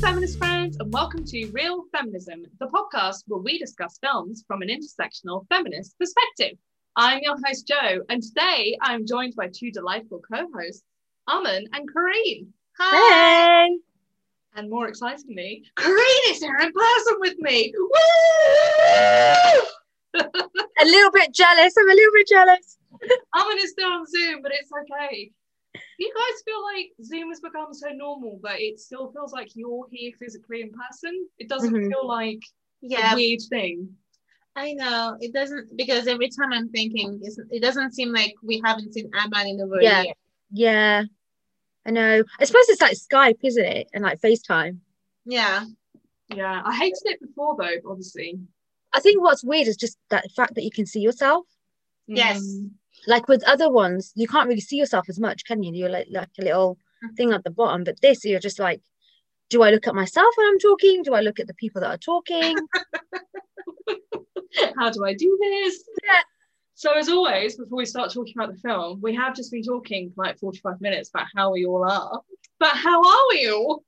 feminist friends, and welcome to Real Feminism, the podcast where we discuss films from an intersectional feminist perspective. I'm your host, Joe, and today I'm joined by two delightful co hosts, Aman and Kareen. Hey. And more excitingly, Kareen is here in person with me. Woo! A little bit jealous. I'm a little bit jealous. Aman is still on Zoom, but it's okay. You guys feel like Zoom has become so normal, but it still feels like you're here physically in person. It doesn't Mhm. feel like Yeah, a weird thing. I know it doesn't because every time I'm thinking, it's, it doesn't seem like we haven't seen Aman in over Yeah. a year. Yeah. I know. I suppose it's like Skype, isn't it? And like FaceTime. Yeah, Yeah, I hated it before though, obviously. I think what's weird is just that fact that you can see yourself. Yes. Mm. Like with other ones, you can't really see yourself as much, can you? You're like like a little mm-hmm. thing at the bottom. But this, you're just like, do I look at myself when I'm talking? Do I look at the people that are talking? How do I do this? Yeah. So as always, before we start talking about the film, we have just been talking for like 45 minutes about how we all are. But how are we all?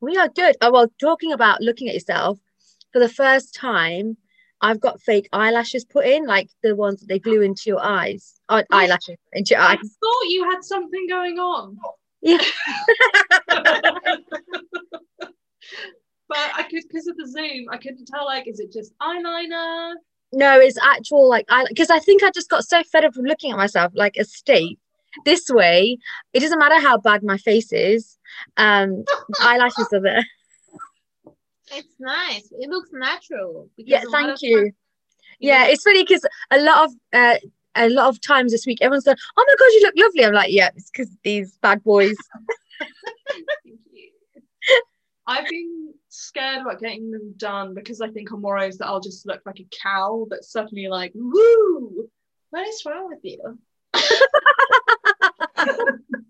we are good. Oh well, talking about looking at yourself for the first time. I've got fake eyelashes put in, like the ones that they glue into your eyes. Eyelashes into your eyes. I thought you had something going on. Yeah. but I could because of the zoom, I couldn't tell like is it just eyeliner? No, it's actual like I because I think I just got so fed up from looking at myself like a state. This way, it doesn't matter how bad my face is. Um, eyelashes are there. It's nice. It looks natural. Yeah, thank you. times, Yeah, know, it's funny because a lot of uh, a lot of times this week, everyone's going, "Oh my god, you look lovely." I'm like, "Yeah, it's because these bad boys." I've been scared about getting them done because I think I'm worried that I'll just look like a cow that's suddenly like, woo, what is wrong with you?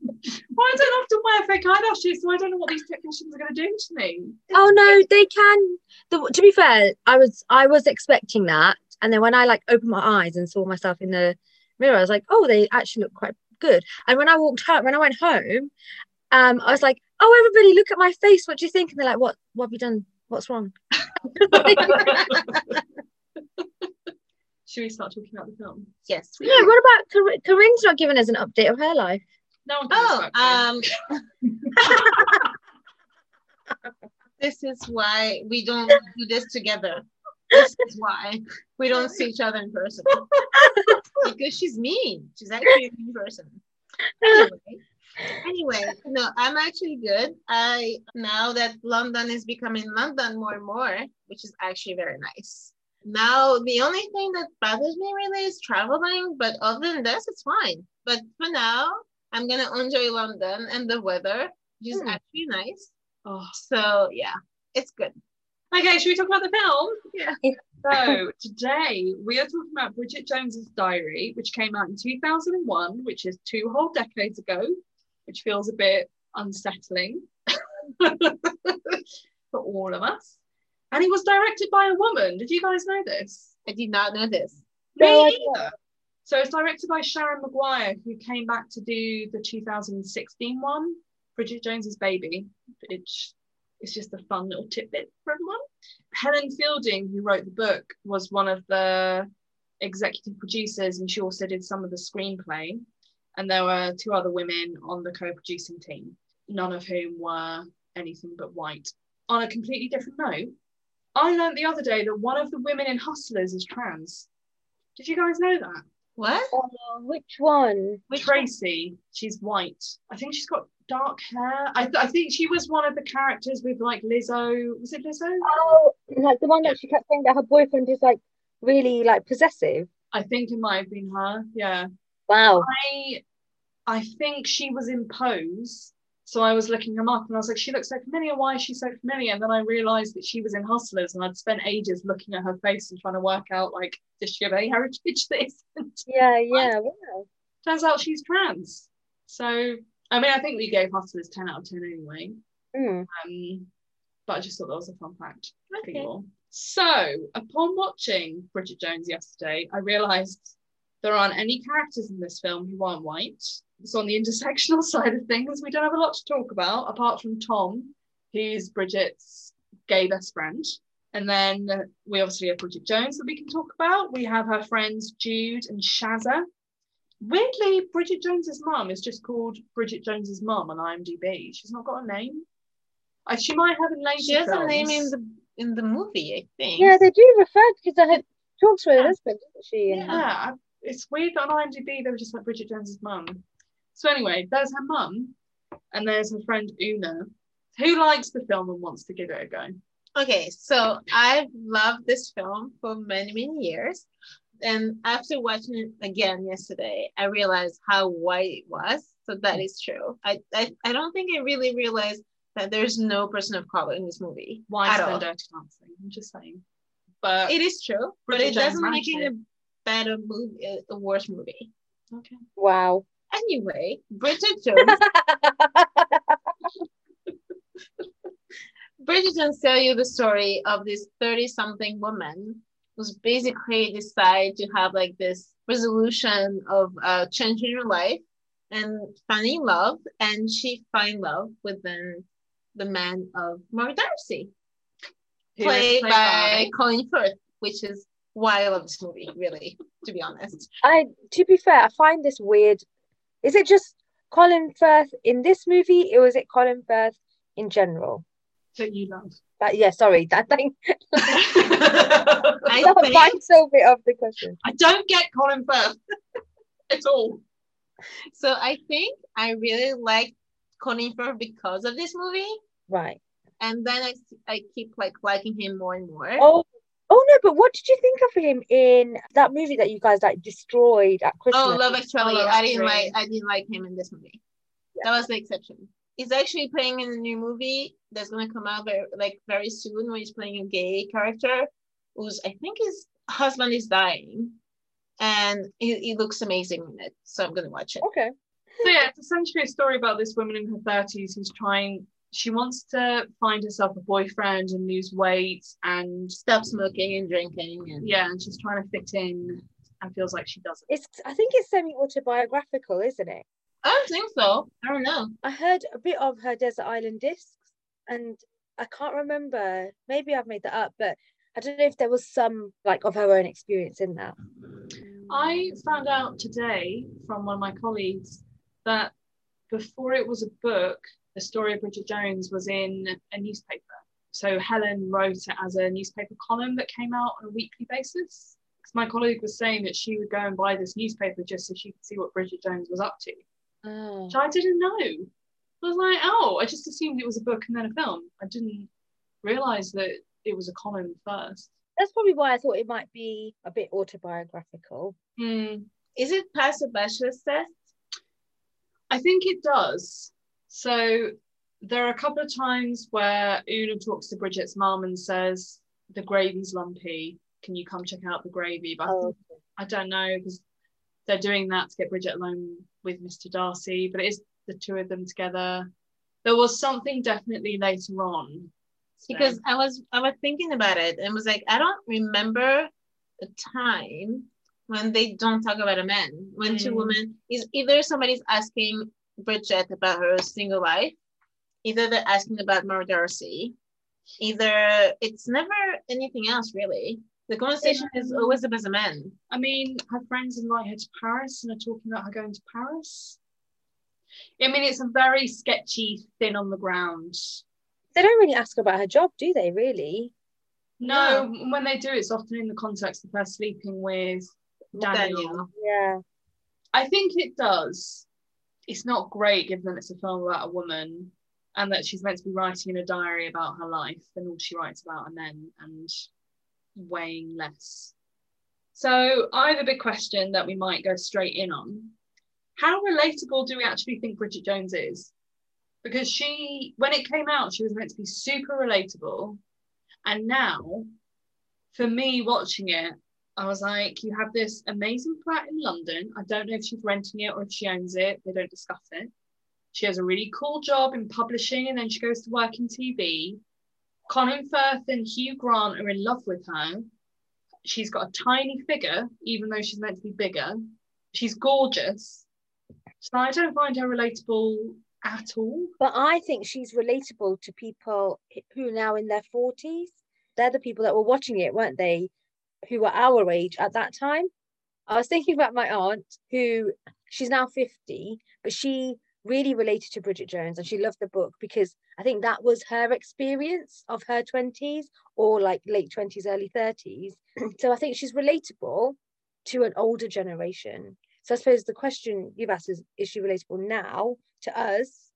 Well, I don't often wear fake eyelashes, so I don't know what these technicians are going to do to me. oh no, they can. The, to be fair, I was I was expecting that, and then when I like opened my eyes and saw myself in the mirror, I was like, "Oh, they actually look quite good." And when I walked home, when I went home, um, I was like, "Oh, everybody, look at my face. What do you think?" And they're like, "What? What have you done? What's wrong?" Should we start talking about the film? yes. we Yeah. do. What about Cor- Corinne's not giving us an update of her life? No Oh, um, this is why we don't do this together. This is why we don't see each other in person because she's mean. She's actually a mean person. Anyway, anyway, no, I'm actually good. I now that London is becoming London more and more, which is actually very nice. Now the only thing that bothers me really is traveling, but other than this, it's fine. But for now, I'm gonna enjoy London and the weather, which is Hmm. actually nice. Oh. So yeah, it's good. Okay, should we talk about the film? Yeah. So today we are talking about Bridget Jones's Diary, which came out in 2001, which is two whole decades ago, which feels a bit unsettling for all of us. And it was directed by a woman. Did you guys know this? I did not know this. No, Me either. So it's directed by Sharon Maguire, who came back to do the 2016 one, Bridget Jones's Baby. It's, it's just a fun little tidbit for everyone. Helen Fielding, who wrote the book, was one of the executive producers, and she also did some of the screenplay. And there were two other women on the co-producing team, none of whom were anything but white. On a completely different note, I learned the other day that one of the women in Hustlers is trans. Did you guys know that? What? Oh, which one? Which Tracy, she's white. I think she's got dark hair. I, th- I think she was one of the characters with like Lizzo. Was it Lizzo? Oh, like the one that she kept saying that her boyfriend is like really like possessive. I think it might have been her. Yeah. Wow. I I think she was in Pose. So I was looking them up and I was like, she looks so familiar. Why is she so familiar? And then I realized that she was in Hustlers and I'd spent ages looking at her face and trying to work out like, does she have any heritage that isn't? Yeah, yeah. Wow. Turns out she's trans. So I mean, I think we gave Hustlers 10 out of 10 anyway. Mm. Um, but I just thought that was a fun fact Okay. So, upon watching Bridget Jones yesterday, I realised there aren't any characters in this film who aren't white. So, on the intersectional side of things, we don't have a lot to talk about apart from Tom, He's Bridget's gay best friend. And then we obviously have Bridget Jones that we can talk about. We have her friends Jude and Shazza. Weirdly, Bridget Jones's mum is just called Bridget Jones's mum on IMDb. She's not got a name. Uh, she might have a name. She has a name in the in the movie, I think. Yeah, they do refer because I had talked to her husband, didn't she? And Yeah, it's weird that on IMDb they were just like Bridget Jones's mum. So anyway, there's her mum, and there's her friend Una, who likes the film and wants to give it a go. Okay, so I've loved this film for many, many years. And after watching it again yesterday, I realized how white it was. So that is true. I, I, I don't think I really realized that there's no person of color in this movie. Why at is all. there dirty dancing? I'm just saying. But It is true, but it doesn't make it a better movie, a- a worse movie. okay. wow. Anyway, Bridget Jones. Bridget Jones tell you the story of this 30 something woman who's basically decide to have like this resolution of uh, changing her life and finding love and she find love within the man of Mark Darcy is played by Colin Firth which is why I love this movie really to be honest I to be fair, I find this weird. Is it just Colin Firth in this movie, or is it Colin Firth in general? that you love. But yeah, sorry, that thing. I That a bit of the question. I don't get Colin Firth at all. So I think I really like Colin Firth because of this movie, Right. and then I, I keep like liking him more and more. Oh, oh no, but what did you think of him in that movie that you guys like destroyed at oh, Christmas? Oh, Love Actually, oh, Love I didn't like I didn't like him in this movie. That was the exception. He's actually playing in a new movie that's gonna come out very like very soon where he's playing a gay character who's I think his husband is dying. And he, he looks amazing in it. So I'm gonna watch it. Okay. So yeah, it's essentially a story about this woman in her thirties who's trying. She wants to find herself a boyfriend and lose weight, and Stop smoking and drinking and yeah, and she's trying to fit in, and feels like she doesn't. It's I think it's semi autobiographical, isn't it? I don't think so. I don't know. I heard a bit of her Desert Island Discs, and I can't remember. Maybe I've made that up, but I don't know if there was some like of her own experience in that. I found out today from one of my colleagues that before it was a book, the story of Bridget Jones was in a newspaper. So Helen wrote it as a newspaper column that came out on a weekly basis. 'Cause my colleague was saying that she would go and buy this newspaper just so she could see what Bridget Jones was up to, Oh. which I didn't know. I was like, oh, I just assumed it was a book and then a film. I didn't realize that it was a column first. That's probably why I thought it might be a bit autobiographical. Hmm. Is it past the Bechdel test? I think it does. So there are a couple of times where Una talks to Bridget's mum and says, The gravy's lumpy. Can you come check out the gravy? But I, Oh, I don't know because they're doing that to get Bridget alone with Mr. Darcy, but it is the two of them together. There was something definitely later on. So- because I was I was thinking about it and was like, I don't remember a time when they don't talk about a man. When two Mm. women is either somebody's asking Bridget about her single life, either they're asking about Mara Darcy, either it's never anything else really. The conversation is Mm. always about the men. I mean, her friends invite her to Paris and are talking about her going to Paris. I mean, it's a very sketchy, thin on the ground. They don't really ask about her job, do they? Really? No, when they do, it's often in the context of her sleeping with Daniel. Daniel. Yeah. I think it does. It's not great given that it's a film about a woman and that she's meant to be writing in a diary about her life and all she writes about are men and weighing less. So I have a big question that we might go straight in on. How relatable do we actually think Bridget Jones is? Because she, when it came out, she was meant to be super relatable. And now, for me watching it, I was like, you have this amazing flat in London. I don't know if she's renting it or if she owns it. They don't discuss it. She has a really cool job in publishing and then she goes to work in TV. Colin Firth and Hugh Grant are in love with her. She's got a tiny figure, even though she's meant to be bigger. She's gorgeous. So I don't find her relatable at all. But I think she's relatable to people who are now in their 40s. They're the people that were watching it, weren't they? Who were our age at that time. I was thinking about my aunt who she's now 50, but she really related to Bridget Jones and she loved the book because I think that was her experience of her 20s or like late 20s, early 30s. so I think she's relatable to an older generation. So I suppose the question you've asked is is she relatable now to us?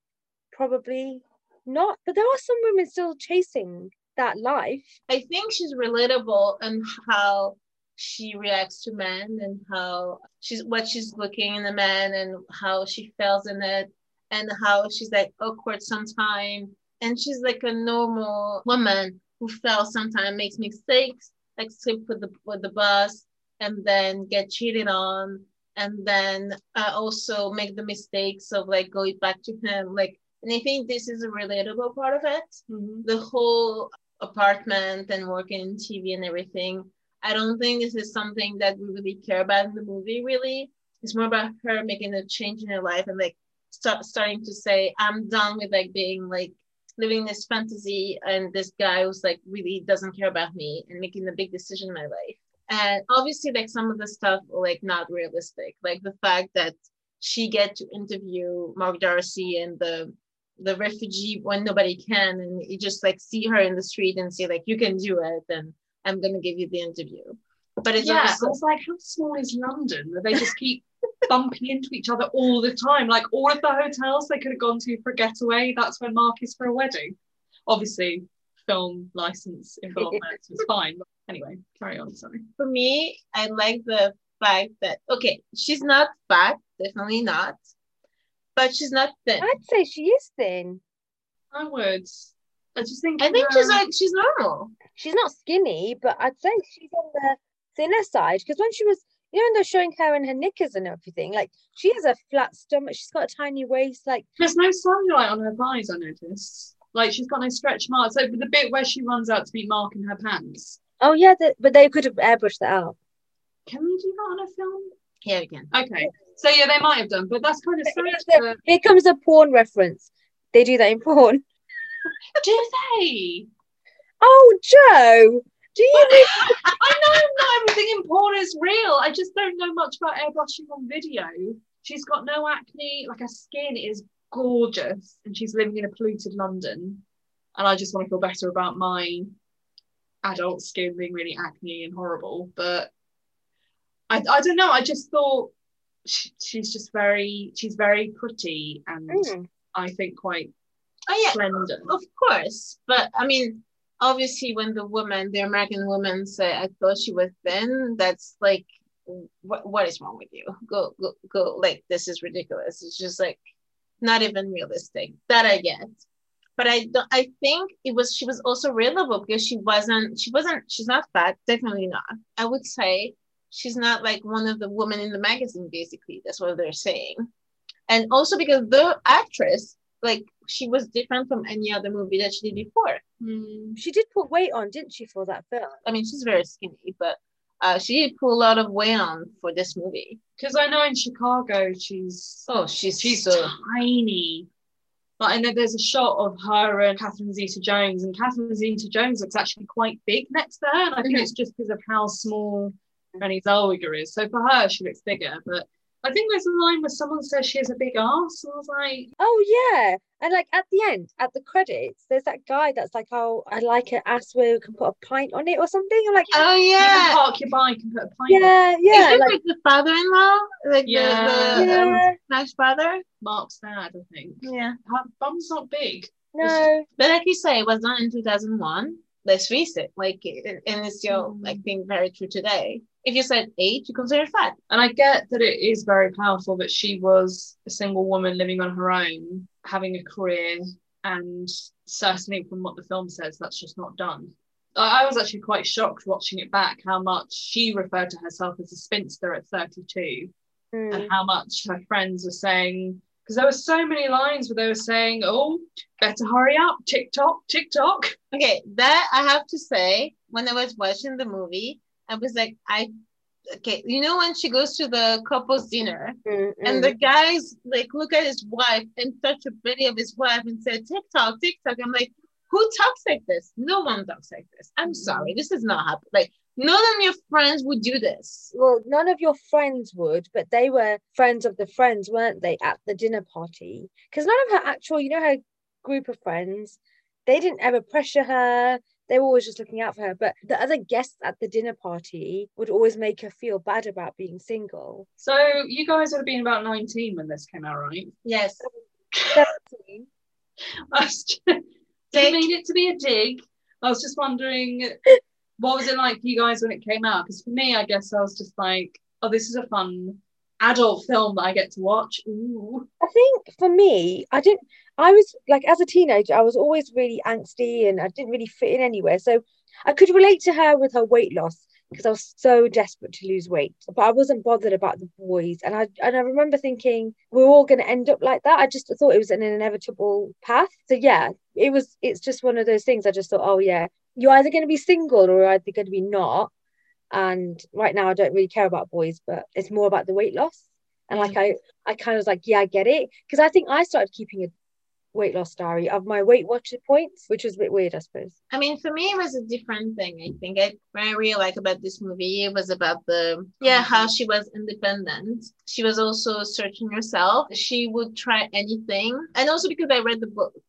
Probably not. But there are some women still chasing that life. I think she's relatable and how she reacts to men and how she's what she's looking in the man and how she feels in it and how she's like awkward sometimes and she's like a normal woman who fails sometimes makes mistakes like sleep with the with the bus and then get cheated on and then uh, also make the mistakes of like going back to him like and i think this is a relatable part of it Mm-hmm. the whole apartment and working in tv and everything i don't think this is something that we really care about in the movie really. It's more about her making a change in her life and like start starting to say i'm done with like being like living this fantasy and this guy who's like really doesn't care about me and making a big decision in my life. And obviously like some of the stuff like not realistic like the fact that she get to interview mark darcy and the the refugee when nobody can and you just like see her in the street and say like you can do it and i'm gonna give you the interview but it's yeah, also like, how small is London that they just keep bumping into each other all the time? Like all of the hotels they could have gone to for a getaway, that's where Mark is for a wedding. Obviously, film license involvement was fine. But anyway, carry on. Sorry. for me, I like the fact that okay, she's not fat, definitely not, but she's not thin. I'd say she is thin. I would. I just think. I think she's um, like she's normal. She's not skinny, but I'd say she's on the thinner side because when she was, you know, when they're showing her in her knickers and everything, like she has a flat stomach, she's got a tiny waist, like There's no cellulite on her thighs. I noticed. Like she's got no stretch marks. So the bit where she runs out to meet Mark in her pants. oh yeah, the, but they could have airbrushed that out. Can we do that on a film? Yeah, we can. Okay. So yeah, they might have done, but that's kind of sad. Here's the- that- Here comes a porn reference. They do that in porn. Do they? Oh, Joe, do you? I know not everything in porn is real. I just don't know much about airbrushing on video. She's got no acne, like her skin is gorgeous, and she's living in a polluted London. And I just want to feel better about my adult skin being really acne and horrible. But I, I don't know. I just thought she, she's just very, she's very pretty and Mm. I think quite Oh yeah, slender. of course. But I mean, obviously, when the woman, the American woman, said, "I thought she was thin," that's like, what what is wrong with you? Go go go! Like this is ridiculous. It's just like not even realistic. That I get. But I don't. I think it was she was also relatable because she wasn't. She wasn't. She's not fat. Definitely not. I would say she's not like one of the women in the magazine. Basically, that's what they're saying. And also because the actress, like, she was different from any other movie that she did before. Hmm. She did put weight on, didn't she, for that film? I mean, she's very skinny, but uh, she did put a lot of weight on for this movie. Because I know in Chicago she's Oh, she's she's so tiny. But I know there's a shot of her and Catherine Zeta Jones, and Catherine Zeta Jones looks actually quite big next to her. And I think Mhm. it's just because of how small Renée Zellweger is. So for her, she looks bigger. But I think there's a line where someone says she has a big ass. And I was like, Oh yeah, and like at the end, at the credits, there's that guy that's like, "Oh, I like an ass where you can put a pint on it or something." I'm like, oh you yeah. can park your bike and put a pint on yeah, Is yeah, like like the father-in-law, like Yeah. the, the um, yeah, Smash father? Mark's dad, I think. Yeah. Her bum's not big. no, But like you say, it was done in 2001. Let's face it, like, and it's still Mm. like being very true today. If you said eight, you consider fat. And I get that it is very powerful that she was a single woman living on her own, having a career, and certainly from what the film says, that's just not done. I, I was actually quite shocked watching it back how much she referred to herself as a spinster at 32 Mm. and how much her friends were saying, because there were so many lines where they were saying, oh, better hurry up, tick-tock, tick-tock. Okay, that I have to say, when I was watching the movie, I was like, I okay, you know when she goes to the couple's dinner Mm, and the guys like look at his wife and touch a video of his wife and say tick-tock, tick-tock. I'm like, who talks like this? No one talks like this. I'm sorry, this is not happening. Like none of your friends would do this. well, none of your friends would, but they were friends of the friends, weren't they, at the dinner party? Because none of her actual, you know, her group of friends, they didn't ever pressure her. They were always just looking out for her. But the other guests at the dinner party would always make her feel bad about being single. So you guys would have been about 19 when this came out, right? Yes. 17. I was just, didn't mean it to be a dig. I was just wondering what was it like for you guys when it came out? Because for me, I guess I was just like, oh, this is a fun adult film that I get to watch. Ooh. I think for me, I didn't. I was like, as a teenager, I was always really angsty and I didn't really fit in anywhere. So I could relate to her with her weight loss because I was so desperate to lose weight. But I wasn't bothered about the boys. And I and I remember thinking we're all going to end up like that. I just thought it was an inevitable path. So yeah, it was. It's just one of those things. I just thought, oh yeah, you're either going to be single or you're either going to be not. And right now, I don't really care about boys, but it's more about the weight loss. And like mm. I, I kind of was like, yeah, I get it, because I think I started keeping a weight loss diary of my Weight Watcher points, which was a bit weird, I suppose. I mean, for me, it was a different thing. I think I, what I really like about this movie it was about the yeah mm-hmm. how she was independent. She was also searching herself. She would try anything, and also because I read the book,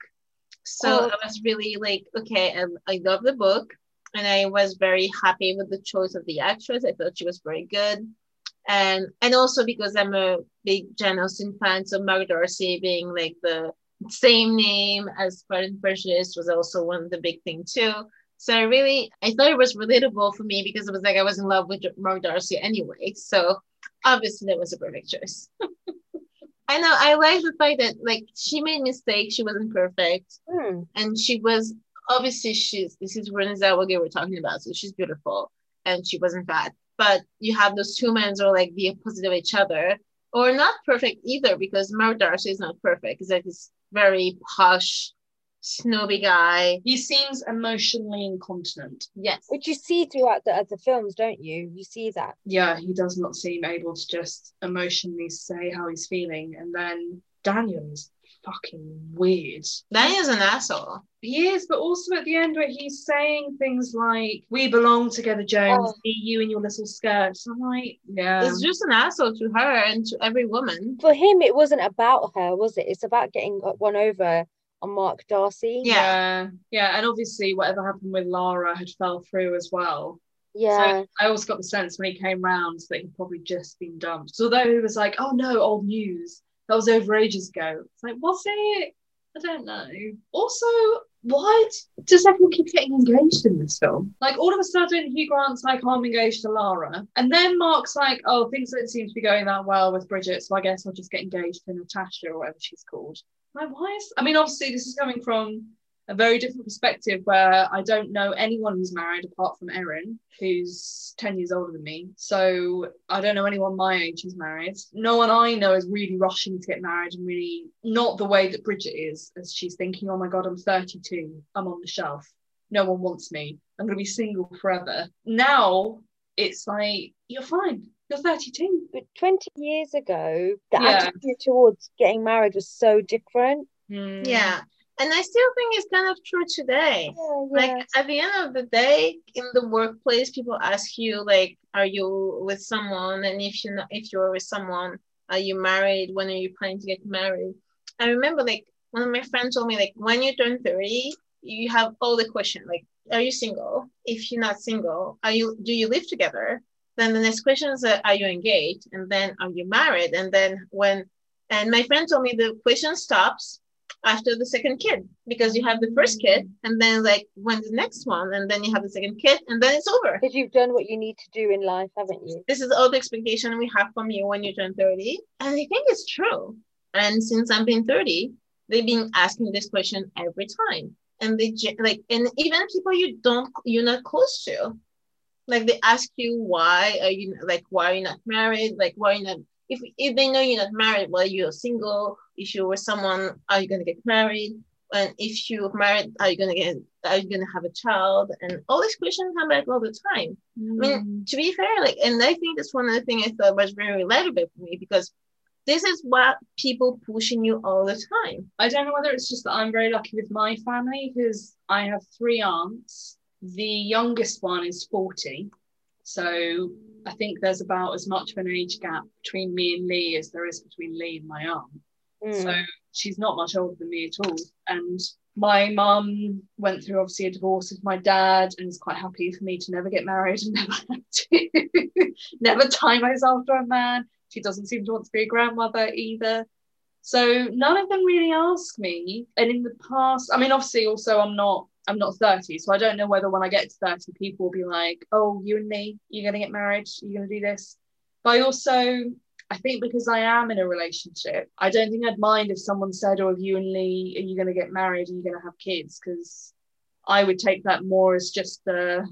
so Oh. I was really like, okay, I, I love the book, and I was very happy with the choice of the actress. I thought she was very good. And and also because I'm a big Jane Austen fan, so Mark Darcy being like the same name as Pride and Prejudice was also one of the big thing too. So I really I thought it was relatable for me because it was like I was in love with Mark Darcy anyway. So obviously that was a perfect choice. I know I like the fact that like she made mistakes, she wasn't perfect, Hmm. and she was obviously she's this is Renée Zellweger we're talking about, so she's beautiful and she wasn't fat. But you have those two men who are like the opposite of each other, or not perfect either, because Mark Darcy is not perfect. He's like this very posh, snobby guy. He seems emotionally incontinent. Yes. Which you see throughout the other films, don't you? You see that. Yeah, he does not seem able to just emotionally say how he's feeling. And then Daniel is fucking weird. Daniel's an asshole. He is, but also at the end where he's saying things like, We belong together, Jones, Oh. be you in your little skirts. I'm like, yeah. It's just an asshole to her and to every woman. For him, it wasn't about her, was it? It's about getting one over on Mark Darcy. Yeah. yeah. Yeah. And obviously whatever happened with Lara had fell through as well. Yeah. So I always got the sense when he came round that he'd probably just been dumped. So although he was like, oh no, old news. That was over ages ago. It's like, was it? I don't know. Also, why does everyone keep getting engaged in this film? Like all of a sudden, Hugh Grant's like, I'm engaged to Lara. And then Mark's like, oh, things don't seem to be going that well with Bridget, so I guess I'll just get engaged to Natasha or whatever she's called. Like, why is I mean, obviously this is coming from a very different perspective where I don't know anyone who's married apart from Erin, who's 10 years older than me. So I don't know anyone my age who's married. No one I know is really rushing to get married and really not the way that Bridget is, as she's thinking, oh my God, I'm 32, I'm on the shelf. No one wants me. I'm going to be single forever. Now it's like, you're fine. You're 32. But 20 years ago, the Yeah. attitude towards getting married was so different. Hmm. Yeah. And I still think it's kind of true today. Yeah, Like at the end of the day, in the workplace, people ask you like, "Are you with someone?" And if you are not if you're with someone, are you married? When are you planning to get married? I remember like one of my friends told me like, when you turn thirty, you have all the question like, "Are you single?" If you're not single, are you? Do you live together? Then the next question is, uh, "Are you engaged?" And then, "Are you married?" And then when, and my friend told me the question stops after the second kid because you have the first kid and then like when the next one and then you have the second kid and then it's over. Because you've done what you need to do in life, haven't you? this is all the expectation we have from you when you turn 30 and i think it's true. And since i'm been 30 they've been asking this question every time. And they like and even people you don't you're not close to like they ask you why are you like why are you not married? Like why are you not if, if they know you're not married well you're single if you're with someone are you going to get married and if you're married are you going to get are you gonna have a child? And all these questions come back all the time. I mean, mm. to be fair, like, and I think that's one of the things I thought was very relatable for me because this is what people pushing you all the time. I don't know whether it's just that I'm very lucky with my family because I have three aunts. The youngest one is 40. So I think there's about as much of an age gap between me and Lee as there is between Lee and my aunt. Mm. So she's not much older than me at all. And my mum went through obviously a divorce with my dad and is quite happy for me to never get married and never have to never tie myself to a man. She doesn't seem to want to be a grandmother either. So none of them really ask me. And in the past, I mean, obviously, also I'm not I'm not 30, so I don't know whether when I get to 30, people will be like, "Oh, you and me, you're gonna get married, you're gonna do this." But I also I think because I am in a relationship, I don't think I'd mind if someone said, "Oh, if you and Lee, are you gonna get married? Are you gonna have kids?" Because I would take that more as just the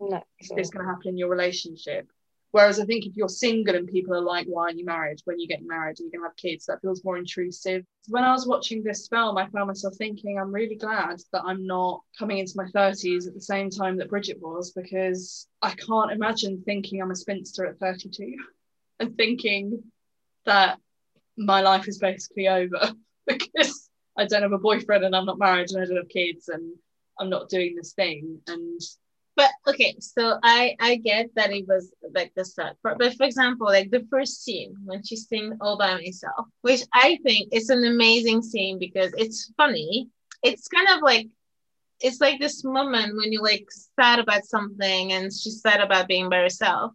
No. if it's going to happen in your relationship. Whereas I think if you're single and people are like, why aren't you married? When you get married, are you going to have kids? That feels more intrusive. When I was watching this film, I found myself thinking, I'm really glad that I'm not coming into my 30s at the same time that Bridget was, because I can't imagine thinking I'm a spinster at 32 and thinking that my life is basically over because I don't have a boyfriend and I'm not married and I don't have kids and I'm not doing this thing. And But okay, so I I get that it was like the start, but, but for example, like the first scene when she sings all by myself, which I think is an amazing scene because it's funny. It's kind of like it's like this moment when you like sad about something and she's sad about being by herself.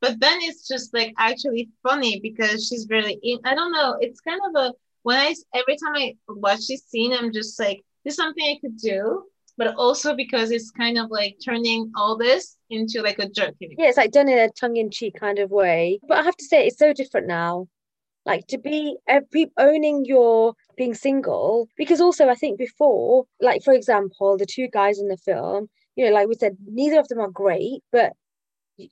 But then it's just like actually funny because she's really in I don't know, it's kind of a when I every time I watch this scene, I'm just like, this is something I could do but also because it's kind of like turning all this into like a joke. Yeah, it's like done in a tongue-in-cheek kind of way. But I have to say, it's so different now. Like to be uh, every owning your being single, because also I think before, like for example, the two guys in the film, you know, like we said, neither of them are great, but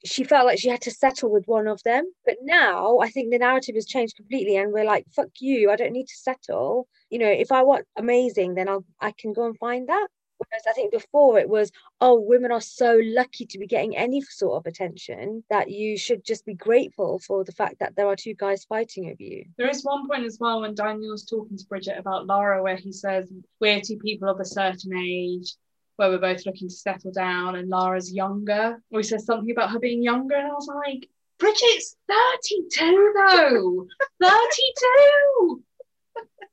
she felt like she had to settle with one of them. But now I think the narrative has changed completely, and we're like, fuck you, I don't need to settle. You know, if I want amazing, then I'll I can go and find that. Whereas I think before it was, oh, women are so lucky to be getting any sort of attention that you should just be grateful for the fact that there are two guys fighting over you. There is one point as well when Daniel's talking to Bridget about Lara where he says we're two people of a certain age where we're both looking to settle down and Lara's younger. Or he says something about her being younger and I was like, Bridget's 32 though. 32.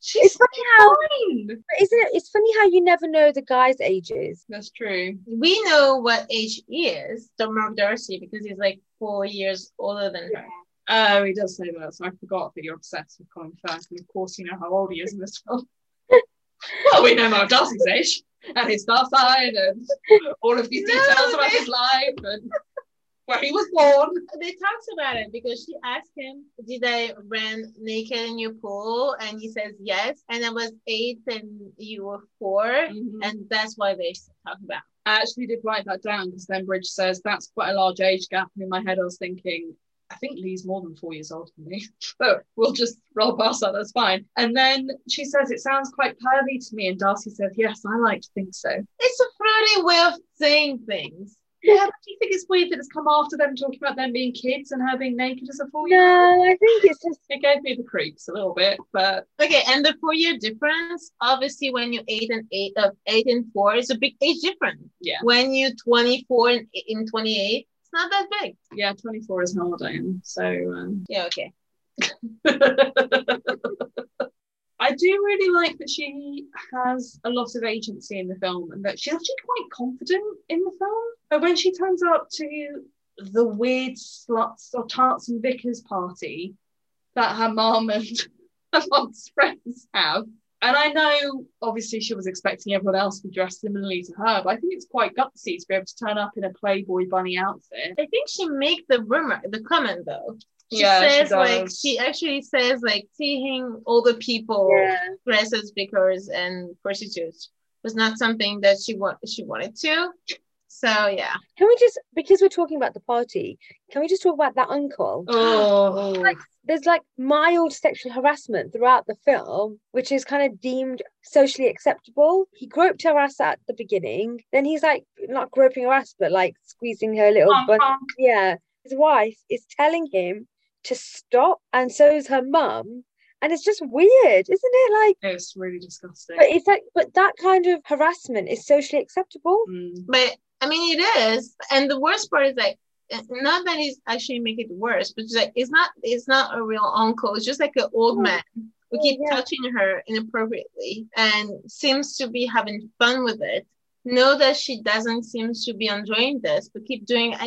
She's It's funny how- fine. Isn't it? It's funny how you never know the guys' ages. That's true. We know what age he is, the Mark Darcy, because he's like four years older than her. Oh, he does say that, so I forgot that you're obsessed with Colin Firth. And of course, you know how old he is in this film. well, we know Mark Darcy's age and his star sign and all of these No, details about his life and where he was born. They talked about it because she asked him, Did I run naked in your pool? And he says yes. And I was eight and you were 4 And And that's why they talk about. I actually did write that down because then Bridge says that's quite a large age gap. And in my head, I was thinking, I think Lee's more than four years older than me. So we'll just roll past that, that's fine. And then she says, It sounds quite pervy to me. And Darcy says, Yes, I like to think so. It's a flirty way of saying things. Yeah, but do you think it's weird that it's come after them talking about them being kids and her being naked as a four year No, I think it's just It gave me the creeps a little bit, but Okay, and the four year difference, obviously, when you're eight and eight of eight and four, is a big age difference. Yeah. When you're 24 and in 28, it's not that big. yeah, 24 is hard, I am. So um, Yeah, okay. I do really like that she has a lot of agency in the film and that she's actually quite confident in the film. But when she turns up to the weird sluts or tarts and vicars party that her mum and her mum's friends have. And I know obviously she was expecting everyone else to be dressed similarly to her, but I think it's quite gutsy to be able to turn up in a Playboy bunny outfit. I think she made the rumor, the comment though. She Yeah, she says like she actually says like seeing older people yeah. dressed as and prostitutes was not something that she want she wanted to. So yeah. Can we just because we're talking about the party, can we just talk about that uncle? Oh, Like there's like mild sexual harassment throughout the film, which is kind of deemed socially acceptable. He groped her ass at the beginning, then he's like not groping her ass, but like squeezing her little butt. honk. Yeah. His wife is telling him to stop, and so is her mum. And it's just weird, isn't it? Like, it's really disgusting. but it's like, but that kind of harassment is socially acceptable. Mm. But I mean, it is, and the worst part is like, not that he's actually make it worse, but it's like it's not, it's not a real uncle. It's just like an old Oh. man who Oh, keep yeah. touching her inappropriately and seems to be having fun with it. Know that she doesn't seem to be enjoying this, but keep doing it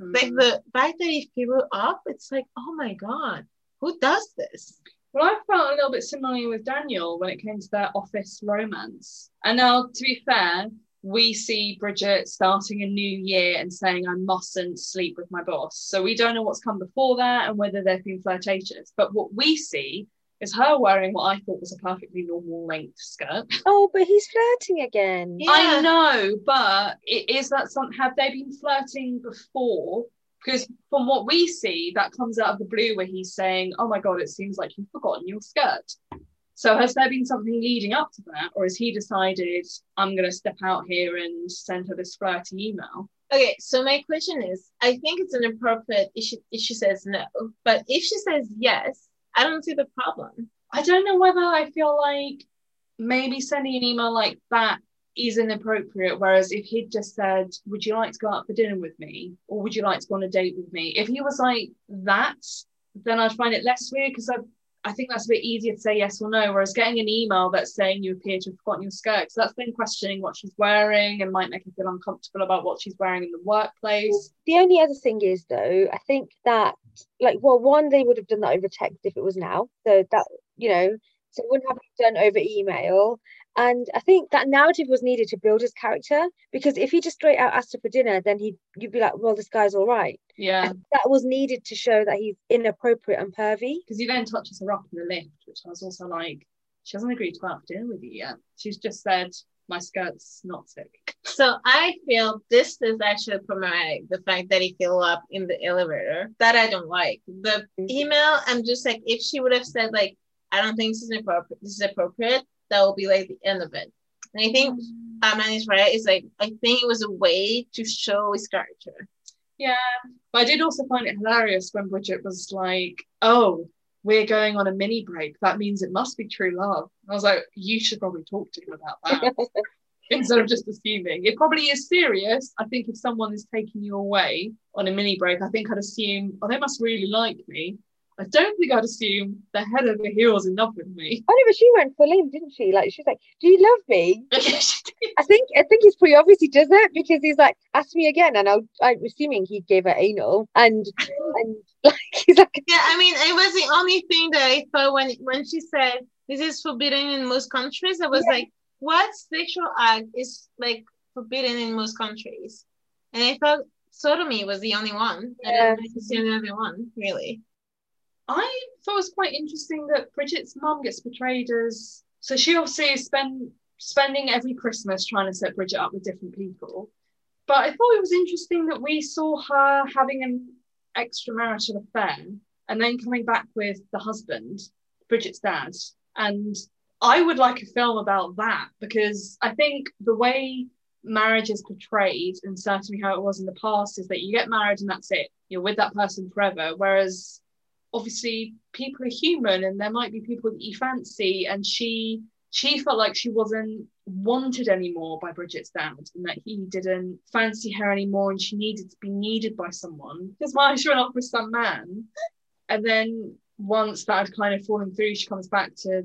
anyway. Like mm-hmm. the fact that he threw up, it's like, oh my god, who does this? Well, I felt a little bit similarly with Daniel when it came to their office romance. And now, to be fair, we see Bridget starting a new year and saying, I mustn't sleep with my boss. So we don't know what's come before that and whether they've been flirtatious. But what we see is her wearing what I thought was a perfectly normal length skirt. Oh, but he's flirting again. Yeah. I know, but is that something? Have they been flirting before? Because from what we see, that comes out of the blue where he's saying, "Oh my god, it seems like you've forgotten your skirt." So has there been something leading up to that, or has he decided, "I'm going to step out here and send her this flirty email"? Okay, so my question is, I think it's inappropriate if she if she says no, but if she says yes, I don't see the problem. I don't know whether I feel like maybe sending an email like that is inappropriate. Whereas if he'd just said, Would you like to go out for dinner with me? Or would you like to go on a date with me? If he was like that, then I'd find it less weird because I, I think that's a bit easier to say yes or no. Whereas getting an email that's saying you appear to have forgotten your skirt, so that's then questioning what she's wearing and might make her feel uncomfortable about what she's wearing in the workplace. The only other thing is, though, I think that, like, well, one, they would have done that over text if it was now. So that, you know, so it wouldn't have been done over email. And I think that narrative was needed to build his character because if he just straight out asked her for dinner, then he'd you'd be like, well, this guy's all right. Yeah. And that was needed to show that he's inappropriate and pervy. Because he then touches her up in the lift, which I was also like, she hasn't agreed to go out for dinner with you yet. She's just said, my skirt's not sick. So I feel this is actually problematic. The fact that he fell up in the elevator that I don't like. The mm-hmm. email, I'm just like, if she would have said like, I don't think this is appropriate. This is appropriate. That will be like the end of it. And I think mm-hmm. Batman is right. It's like I think it was a way to show his character. Yeah. But I did also find it hilarious when Bridget was like, oh, we're going on a mini break. That means it must be true love. And I was like, you should probably talk to him about that instead of just assuming. It probably is serious. I think if someone is taking you away on a mini break, I think I'd assume, oh, they must really like me. I don't think I'd assume they're head over heels in love with me. Oh no, but she went full in, didn't she? Like she's like, "Do you love me?" Yeah, she did. I think I think it's pretty obvious he does it because he's like, "Ask me again," and I'll, I'm assuming he gave her anal, and and like he's like, Yeah, I mean, it was the only thing that I thought when when she said this is forbidden in most countries. I was Yeah. like, what sexual act is like forbidden in most countries? And I thought sodomy was the only one. I Yeah. didn't really see any other one, really. I thought it was quite interesting that Bridget's mum gets portrayed as so she obviously is spend spending every Christmas trying to set Bridget up with different people. But I thought it was interesting that we saw her having an extramarital affair and then coming back with the husband, Bridget's dad. And I would like a film about that because I think the way marriage is portrayed, and certainly how it was in the past, is that you get married and that's it. You're with that person forever. Whereas obviously people are human and there might be people that you fancy and she she felt like she wasn't wanted anymore by Bridget's dad and that he didn't fancy her anymore and she needed to be needed by someone. Because why she went off with some man. And then once that had kind of fallen through, she comes back to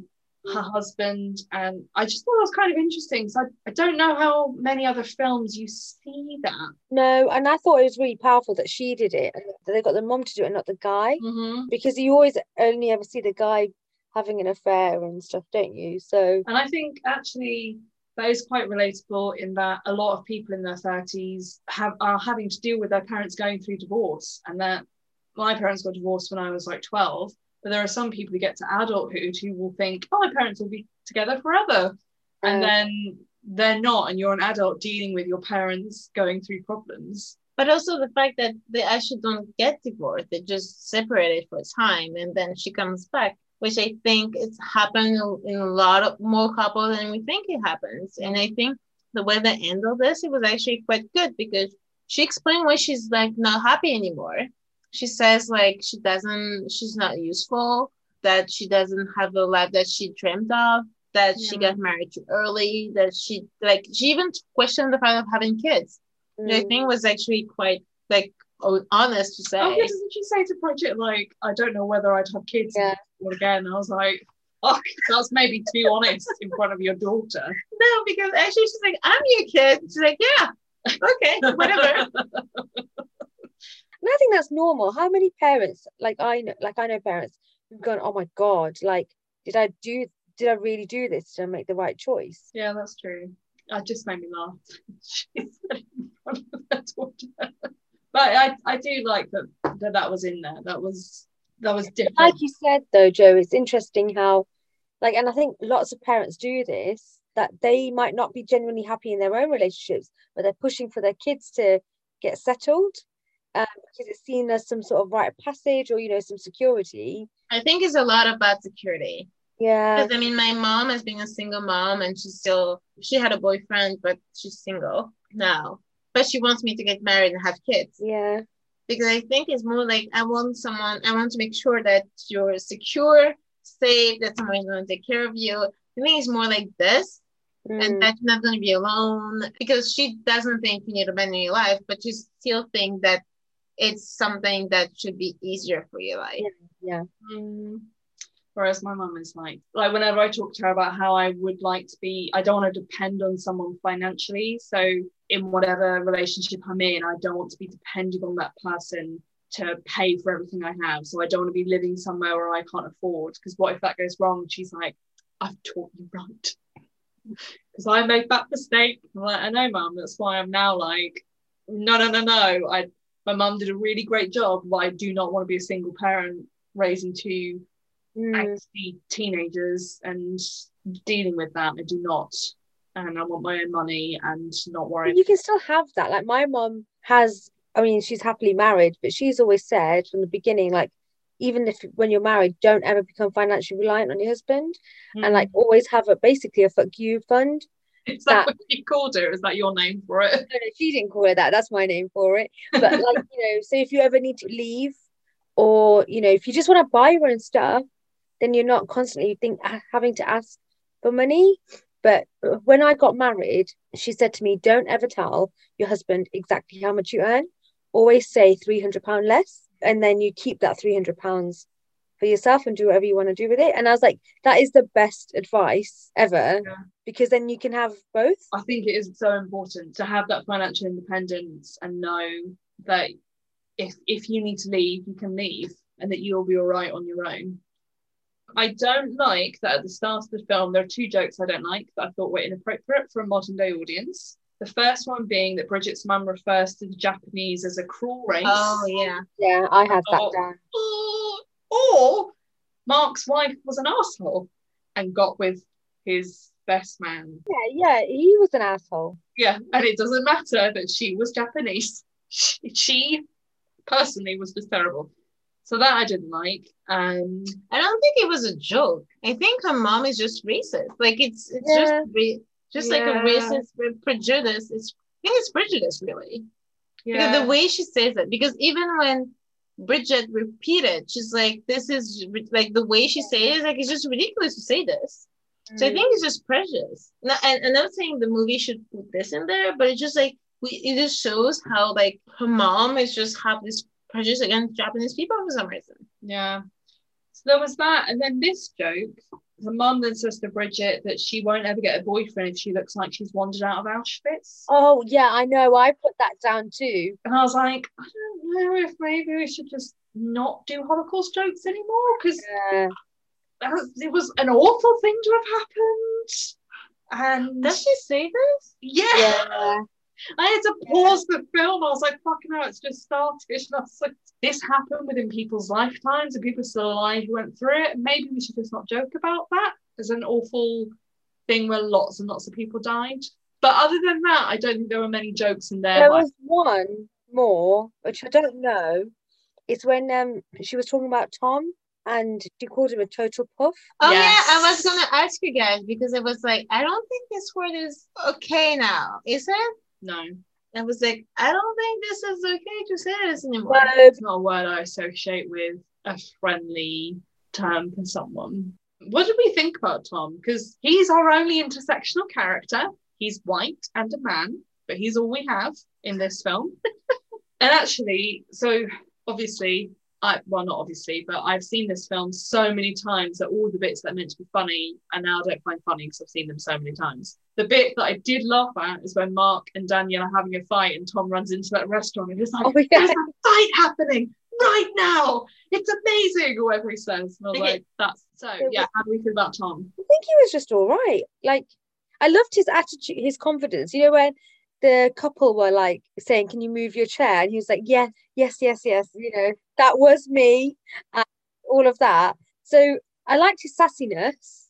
her husband. And I just thought that was kind of interesting. So I, I don't know how many other films you see that. no, and I thought it was really powerful that she did it, and that they got the mom to do it, and not the guy, Mm-hmm. because you always only ever see the guy having an affair and stuff, don't you? So And I think actually that is quite relatable in that a lot of people in their 30s have are having to deal with their parents going through divorce. And that my parents got divorced when I was like 12. But there are some people who get to adulthood who will think, oh, my parents will be together forever. And then they're not, and you're an adult dealing with your parents going through problems. But also the fact that they actually don't get divorced, they just separated for a time and then she comes back, which I think it's happened in a lot of more couples than we think it happens. And I think the way they handled this, it was actually quite good because she explained why she's like not happy anymore. She says like she doesn't, she's not useful, that she doesn't have the life that she dreamed of, that she got married too early, that she like she even questioned the fact of having kids. Which I Mm. think was actually quite like honest to say. Oh, yeah, didn't she say to Bridget like, I don't know whether I'd have kids Yeah. again? I was like, fuck, that's maybe too honest in front of your daughter. No, because actually she's like, I'm your kid. She's like, yeah, okay, whatever. And I think that's normal. How many parents, like I know, like I know parents who've gone, oh my god, like did I do, did I really do this? Did I make the right choice? Yeah, that's true. It just made me laugh. she said in front of her daughter. But I, I do like that, that that was in there. That was that was different. Like you said though, Joe, it's interesting how, like, and I think lots of parents do this that they might not be genuinely happy in their own relationships, but they're pushing for their kids to get settled um, because it's seen as some sort of rite of passage or you know some security. I think it's a lot about security. Yeah, Because I mean, my mom has been a single mom and she's still, she had a boyfriend, but she's single now. But she wants me to get married and have kids. yeah, Because I think it's more like I want someone, I want to make sure that you're secure, safe, that someone is going to take care of you. I think it's more like this. mm, and that you're not going to be alone because she doesn't think you need to abandon your life, but you still think that it's something that should be easier for you like yeah, Mm. Whereas my mum is like, like whenever I talk to her about how I would like to be, I don't want to depend on someone financially. So in whatever relationship I'm in, I don't want to be depending on that person to pay for everything I have. So I don't want to be living somewhere where I can't afford. Because what if that goes wrong? She's like, I've taught you right. Because I made that mistake. I'm like, I know, mum. That's why I'm now like, no, no, no, no. I my mum did a really great job, but I do not want to be a single parent raising two mm, angsty teenagers and dealing with that. I do not. And I want my own money and not worry. You can still have that. Like my mom has, I mean, she's happily married, but she's always said from the beginning, like, even if when you're married, don't ever become financially reliant on your husband and like always have a basically a fuck you fund. is that that- what you called it? Is that your name for it? No, no, she didn't call it that. That's my name for it. But like, you know, so if you ever need to leave or, you know, if you just want to buy your own stuff, then you're not constantly think having to ask for money. But uh, when I got married, she said to me, don't ever tell your husband exactly how much you earn. Always say £300 less. And then you keep that £300 for yourself and do whatever you want to do with it. And I was like, that is the best advice ever Yeah. because then you can have both. I think it is so important to have that financial independence and know that if if you need to leave, you can leave and that you'll be all right on your own. I don't like that at the start of the film, there are two jokes I don't like that I thought were inappropriate for a modern day audience. The first one being that Bridget's mum refers to the Japanese as a cruel race. Oh yeah. Yeah, I have that Oh. down. Or Mark's wife was an asshole and got with his best man. Yeah, yeah, he was an asshole. Yeah, and it doesn't matter that she was Japanese. She, she personally was just terrible. So that I didn't like. Um, I don't think it was a joke. I think her mom is just racist. Like it's it's Yeah. just re- just like a racist prejudice. It's I think it's prejudice really. yeah, Because the way she says it, because even when Bridget repeated, she's like, "This is like the way she says it, like it's just ridiculous to say this." So I mm. think it's just prejudice. No, and I'm not saying the movie should put this in there, but it's just like we, it just shows how like her mom is just have this prejudice against Japanese people for some reason. yeah. So there was that, and then this joke. The mum then says to Bridget that she won't ever get a boyfriend if she looks like she's wandered out of Auschwitz. Oh yeah, I know. I put that down too. And I was like, I don't know if maybe we should just not do Holocaust jokes anymore because Yeah. it was an awful thing to have happened. And Does she say this? yeah, Yeah. I had to pause the film. I was like, fucking hell, it's just started. And I was like, this happened within people's lifetimes and people still alive who went through it. Maybe we should just not joke about that as an awful thing where lots and lots of people died. But other than that, I don't think there were many jokes in there. There was one more, which I don't know. It's when um she was talking about Tom and she called him a total puff. Oh Yes. yeah, I was gonna ask you guys because it was like I don't think this word is okay now, is it? no, I was like, I don't think this is okay to say this anymore. No, it's not a word I associate with a friendly term for someone. What did we think about Tom? Because he's our only intersectional character. He's white and a man, but he's all we have in this film. and actually, so obviously, I well not obviously, but I've seen this film so many times that all the bits that are meant to be funny and now I don't find funny because I've seen them so many times. The bit that I did laugh at is when Mark and Daniel are having a fight and Tom runs into that restaurant and he's like, Oh, yeah. "There's a fight happening right now! It's amazing!" or whatever he says. And I was Okay. like, "That's so." Yeah, how do we feel about Tom? I think he was just all right. Like I loved his attitude, his confidence. You know, when the couple were like saying, Can you move your chair? And he was like, Yeah, yes, yes, yes. You know, that was me. And all of that. So I liked his sassiness.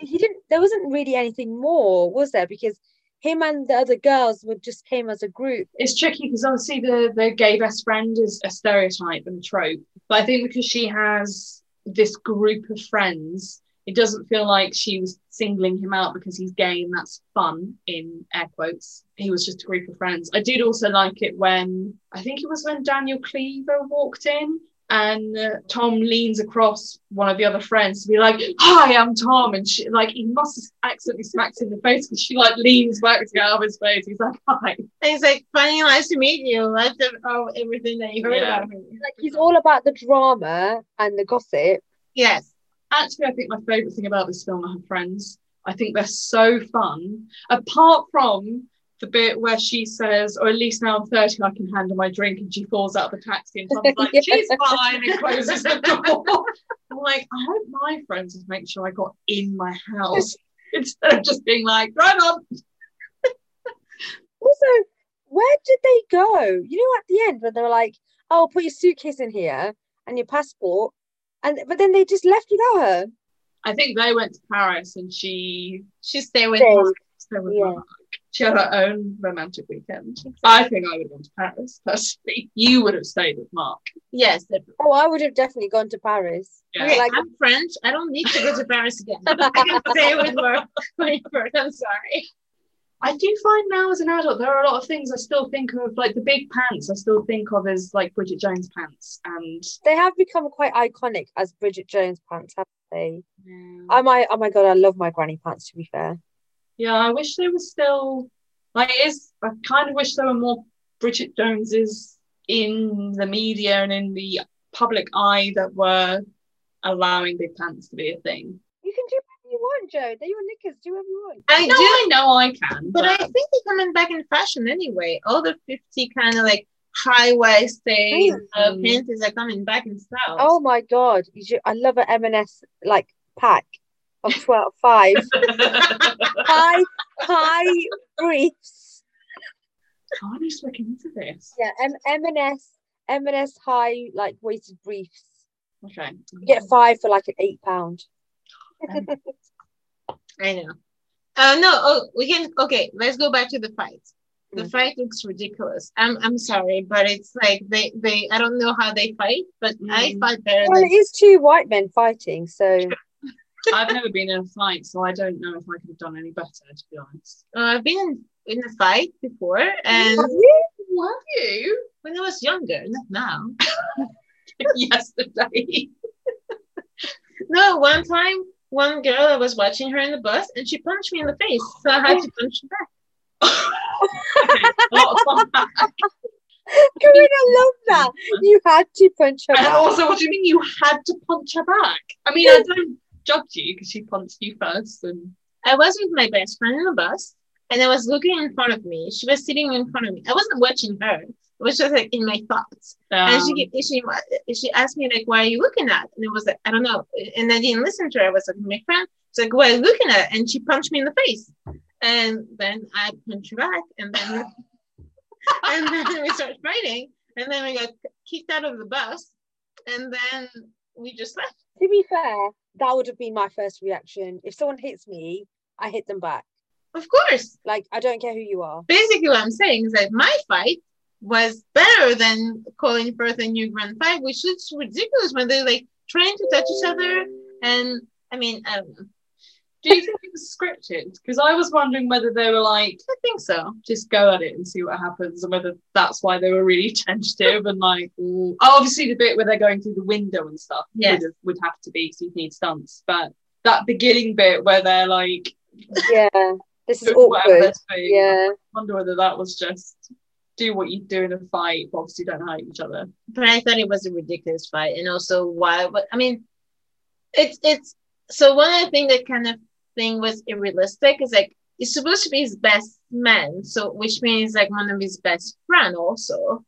He didn't there wasn't really anything more, was there? Because him and the other girls would just came as a group. It's tricky because obviously the the gay best friend is a stereotype and a trope, but I think because she has this group of friends, it doesn't feel like she was singling him out because he's gay and that's fun in air quotes. He was just a group of friends. I did also like it when I think it was when Daniel Cleaver walked in. And uh, Tom leans across one of the other friends to be like, "Hi, I'm Tom," and she like he must have accidentally smacked in the face because she like leans back to get out of his face. He's like, "Hi." And he's like funny, nice to meet you. After oh, everything that you heard Yeah. about me. Like he's all about the drama and the gossip. Yes. Actually, I think my favourite thing about this film are her friends. I think they're so fun. Apart from the bit where she says, or at least now I'm 30, I can handle my drink, and she falls out of the taxi, and Tom's like, Yeah. she's fine, and closes the door. I'm like, I hope my friends would make sure I got in my house instead of just being like, right on. Also, where did they go? You know, at the end when they were like, "Oh, put your suitcase in here and your passport," and but then they just left without her. I think they went to Paris, and she She stayed with Mark. stayed with Yeah. Mark. She had her own romantic weekend. I think I would have gone to Paris personally. You would have stayed with Mark. Yes. Oh, I would have definitely gone to Paris. Yeah. Okay, Like- I'm French. I don't need to go to Paris again. I can stay with Mark. I'm sorry. I do find now as an adult there are a lot of things I still think of like the big pants I still think of as like Bridget Jones pants and They have become quite iconic as Bridget Jones pants, haven't they? yeah, I my oh my god, I love my granny pants. To be fair, yeah I wish they were still like it is I kind of wish there were more Bridget Joneses in the media and in the public eye that were allowing big pants to be a thing. you can do whatever Joe. They're your knickers. Do whatever you want. I No, do, I know I can, but I think they're coming back in fashion anyway. All the 50 kind of like high waisted uh, Mm. panties are coming back in style. Oh my god, you I love an M&S like pack of 12, five high high briefs. God, who's looking into this? Yeah, M M&S M&S high like weighted briefs. Okay. You get five for like an eight pound. I know. Uh, no, oh, we can. Okay, let's go back to the fight. The Mm. fight looks ridiculous. I'm, I'm sorry, but it's like they, they. I don't know how they fight, but I Mm. fight better Well, than. it is two white men fighting, so I've never been in a fight, so I don't know if I could have done any better, to be honest. Uh, I've been in, in a fight before, and Have you? Have you? when I was younger, not now. Yesterday. No, one time, one girl, I was watching her in the bus, and she punched me in the face, so I had to punch her back. okay, a lot of fun. Karina, I love that. You had to punch her And back. also, what do you mean you had to punch her back? I mean, I don't judge you because she punched you first, and I was with my best friend in the bus, and I was looking in front of me. She was sitting in front of me. I wasn't watching her. It was just like in my thoughts. and um, she she she asked me like, "Why are you looking at?" And it was like, "I don't know." And I didn't listen to her. I was like, "My friend." She's like, "What are you looking at?" And she punched me in the face. And then I punched her back, and then and then we started fighting, and then we got kicked out of the bus, and then we just left. To be fair, that would have been my first reaction. If someone hits me, I hit them back. Of course. Like I don't care who you are. Basically, what I'm saying is that my fight was better than Colin Firth and Hugh Grant fight, which is ridiculous when they're like trying to touch each other. And I mean, I don't know. Do you think it was scripted? Because I was wondering whether they were like, I think so. just go at it and see what happens, and whether that's why they were really tentative and like, oh, obviously the bit where they're going through the window and stuff Yes. would, have, would have to be, so you need stunts. But that beginning bit where they're like, Yeah. This is awkward. Yeah. I wonder whether that was just do what you do in a fight, but obviously don't hurt each other. But I thought it was a ridiculous fight, and also why? But I mean, it's it's so one of the things that kind of thing was unrealistic is like it's supposed to be his best man, so which means like one of his best friend also,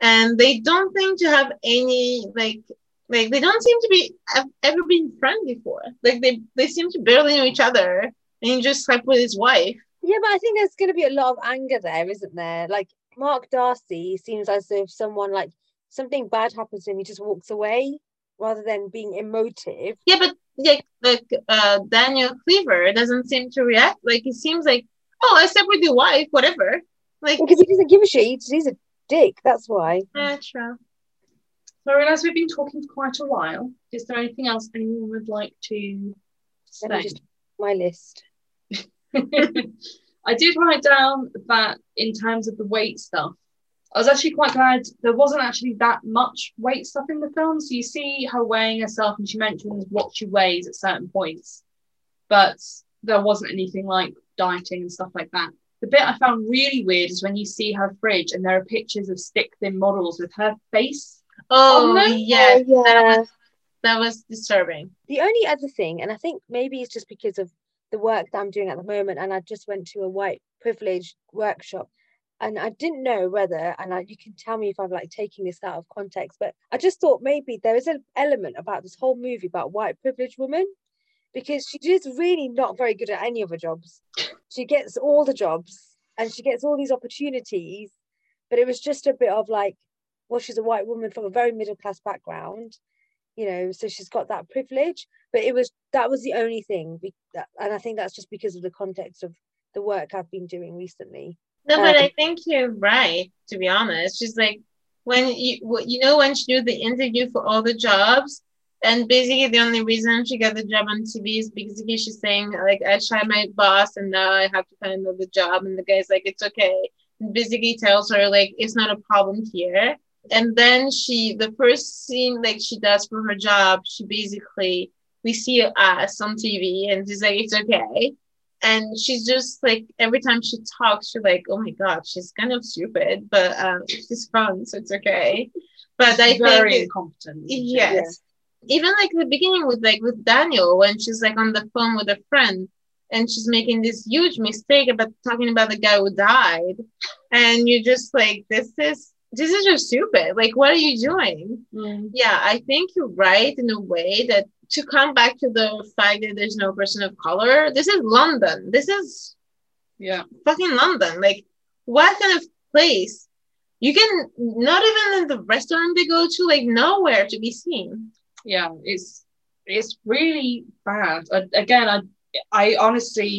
and they don't seem to have any like like they don't seem to be have ever been friends before. Like they they seem to barely know each other, and he just slept with his wife. Yeah, but I think there's going to be a lot of anger there, isn't there? Like Mark Darcy seems as if someone like something bad happens to him, he just walks away rather than being emotive. Yeah, but like like uh Daniel Cleaver doesn't seem to react. Like it seems like, oh, I slept with your wife, whatever. Like Because he doesn't give a shit. He's, a dick. That's why. Yeah, true. So I realise we've been talking for quite a while. Is there anything else anyone would like to say? my list. I did write down that in terms of the weight stuff, I was actually quite glad there wasn't actually that much weight stuff in the film. So you see her weighing herself, and she mentions what she weighs at certain points, but there wasn't anything like dieting and stuff like that. The bit I found really weird is when you see her fridge and there are pictures of stick thin models with her face. Oh no. yes, Oh, yeah. that was disturbing. The only other thing, and I think maybe it's just because of the work that I'm doing at the moment, and I just went to a white privilege workshop, and I didn't know whether, and I, you can tell me if I'm like taking this out of context, but I just thought maybe there is an element about this whole movie about white privileged women, because she is really not very good at any of her jobs. She gets all the jobs, and she gets all these opportunities, but it was just a bit of like, well, she's a white woman from a very middle class background you know so she's got that privilege but it was that was the only thing and i think that's just because of the context of the work i've been doing recently No, but Um, I think you're right. To be honest, she's like when you you know when she do the interview for all the jobs, and basically the only reason she got the job on TV is because she's saying like I tried my boss and now I have to find another job, and the guy's like it's okay. And basically tells her like it's not a problem here. And then she the first scene like she does for her job, she basically we see her ass on TV and she's like it's okay. And she's just like every time she talks she's like oh my god she's kind of stupid but um she's fun so it's okay. But i very think incompetent. yes. Even like the beginning with like with daniel when she's like on the phone with a friend and she's making this huge mistake about talking about the guy who died. And you're just like this is this is just stupid like what are you doing Mm. yeah, I think you're right in a way that to come back to the fact that there's no person of color, this is London. This is Yeah. fucking London. Like, what kind of place? You can not even in the restaurant they go to, like nowhere to be seen. yeah it's it's really bad I, again i i honestly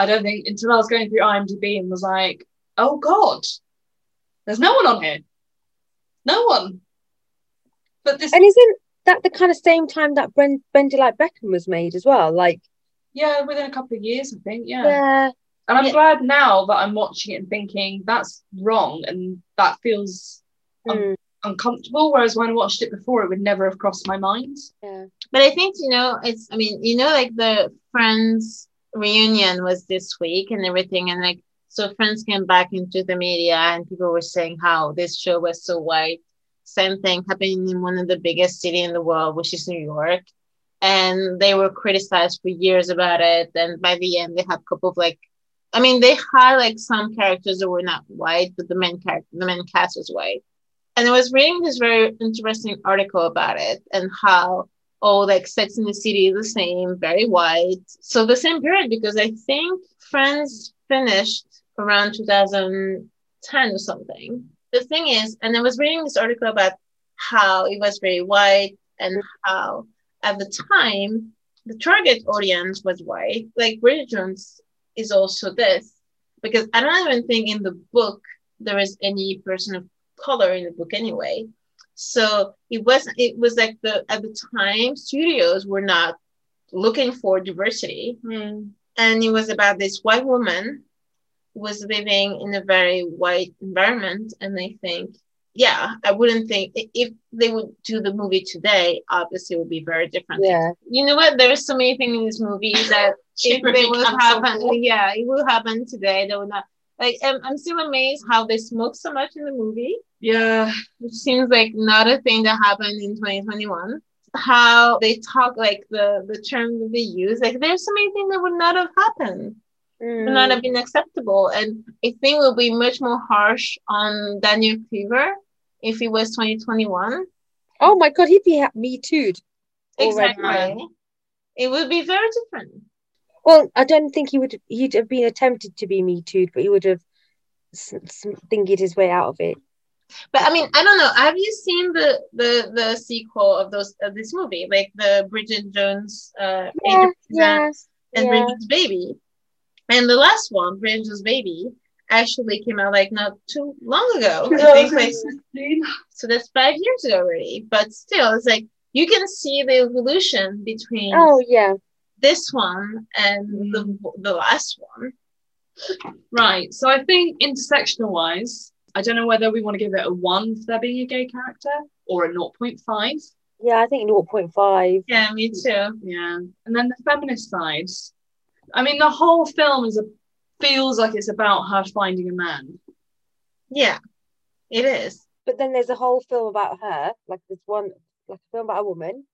i don't think until i was going through imdb and was like oh god there's no one on here. No one. But this and isn't that the kind of same time that Bren- Bend It Like Beckham was made as well? Like yeah within a couple of years i think yeah, yeah. And i'm Yeah. glad now that i'm watching it and thinking that's wrong and that feels Um, mm, uncomfortable. Whereas when i watched it before it would never have crossed my mind. Yeah. But I think, you know, it's, I mean, you know, like the Friends reunion was this week and everything. And like, so Friends came back into the media and people were saying how this show was so white. Same thing happening in one of the biggest city in the world, which is New York. And they were criticized for years about it. And by the end, they had a couple of like, I mean, they had like some characters that were not white, but the main character, the main cast was white. And I was reading this very interesting article about it and how oh, like Sex in the City is the same, very white. So the same period because I think Friends finished around 2010 or something. The thing is, and I was reading this article about how it was very white and how at the time the target audience was white. Like Jones is also this because I don't even think in the book there is any person of color in the book anyway. So it wasn't. It was like the at the time studios were not looking for diversity, Hmm. and it was about this white woman was living in a very white environment. And I think, yeah, I wouldn't think if they would do the movie today, obviously it would be very different. Yeah. You know what? There's so many things in this movie that if they would happen, for. yeah, it will happen today. They would not. Like, I'm, I'm still amazed how they smoke so much in the movie Yeah. which seems like not a thing that happened in 2021 how they talk like the the term that they use like there's so many things that would not have happened would not Mm. have been acceptable and i think we'll be much more harsh on daniel cleaver if it was 2021 Oh my god, he'd be ha- me too. exactly it would be very different Well, I don't think he would. He'd have been attempted to be me too, but he would have s- s- thingied his way out of it. but i mean i don't know have you seen the the the sequel of those of this movie like the bridget jones uh Yeah, Angel yes, and yeah. Bridget's Baby. And the last one, Bridget's Baby, actually came out like not too long ago. I think like so that's five years ago already. But still, it's like you can see the evolution between Oh yeah. this one and the the last one. Right. So I think intersectional wise, I don't know whether we want to give it a one for there being a gay character or a 0.5. Yeah, I think 0.5. Yeah, me too. Yeah. And then the feminist side. I mean, the whole film is a feels like it's about her finding a man. Yeah, it is. But then there's a whole film about her, like there's one, like a film about a woman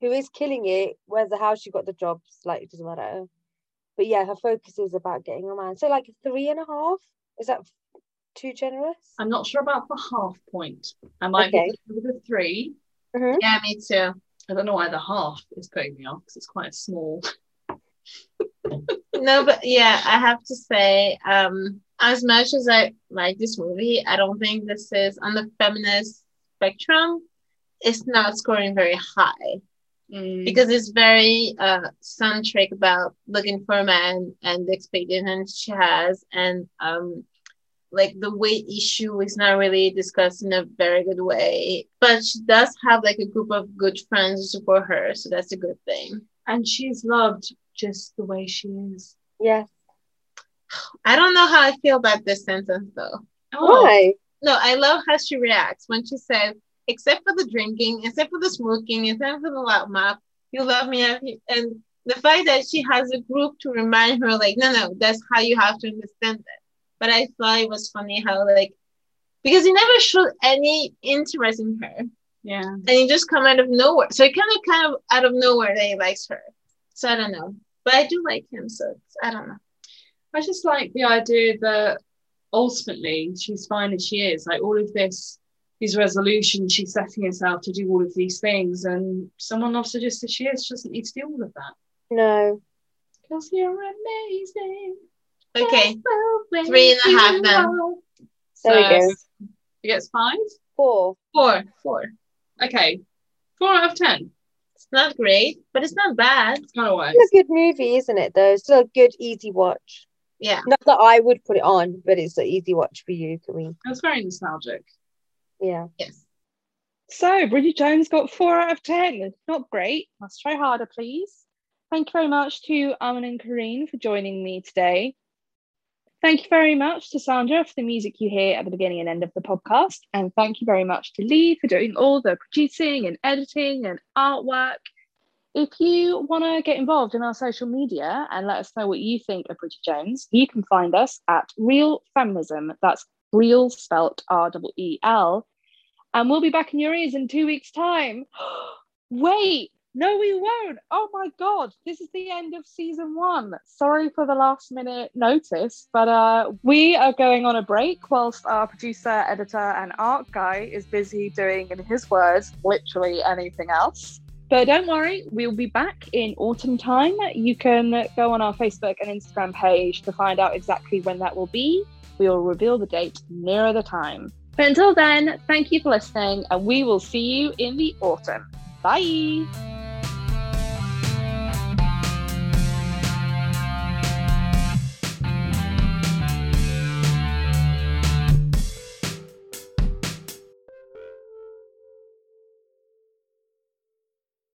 who is killing it. Where's the how she got the jobs? Like it doesn't matter. But yeah, her focus is about getting a man. So like three and a half. Is that too generous? I'm not sure about the half point. I might Okay. be with a three. Mm-hmm. Yeah, me too. I don't know why the half is putting me off because it's quite a small. No, but yeah, I have to say, um, as much as I like this movie, I don't think this is on the feminist spectrum. It's not scoring very high Mm. because it's very uh centric about looking for a man and the expectations she has, and um, like the weight issue is not really discussed in a very good way. But she does have like a group of good friends to support her, so that's a good thing. and she's loved just the way she is. Yeah. I don't know how I feel about this sentence though. Oh, Why? No, I love how she reacts when she says, except for the drinking, except for the smoking, except for the loud mouth, you love me. And the fact that she has a group to remind her, like, no, no, that's how you have to understand it. But I thought it was funny how, like, because he never showed any interest in her yeah. and he just come out of nowhere. So it kind of, kind of out of nowhere that he likes her. So I don't know. But I do like him. So it's, I don't know. I just like the idea that ultimately she's fine as she is. Like all of this, these resolutions, she's setting herself to do all of these things, and someone loves her just as she is. She doesn't need to do all of that. No. Because you're amazing. Okay. Three and a half way Three and a you then. are. There we go. It gets five. Four. Four. Four. Okay, four out of ten. It's not great, but it's not bad. It's kind of works. It's a good movie, isn't it? Though, it's still a good, easy watch. Yeah. Not that I would put it on, but it's an easy watch for you, Kareem. It was very nostalgic. Yeah. Yes. So Bridget Jones got four out of ten. Not great. Must try harder, please. Thank you very much to Aman and Kareen for joining me today. Thank you very much to Sandra for the music you hear at the beginning and end of the podcast. And thank you very much to Lee for doing all the producing and editing and artwork. If you want to get involved in our social media and let us know what you think of Bridget Jones, you can find us at Reel Feminism. That's real spelt R E E L. And we'll be back in your ears in two weeks' time. Wait, no, we won't. Oh my God, this is the end of season one. Sorry for the last minute notice, but uh, we are going on a break whilst our producer, editor, and art guy is busy doing, in his words, literally anything else. But don't worry, we'll be back in autumn time. You can go on our Facebook and Instagram page to find out exactly when that will be. We will reveal the date nearer the time. But until then, thank you for listening, and we will see you in the autumn. Bye.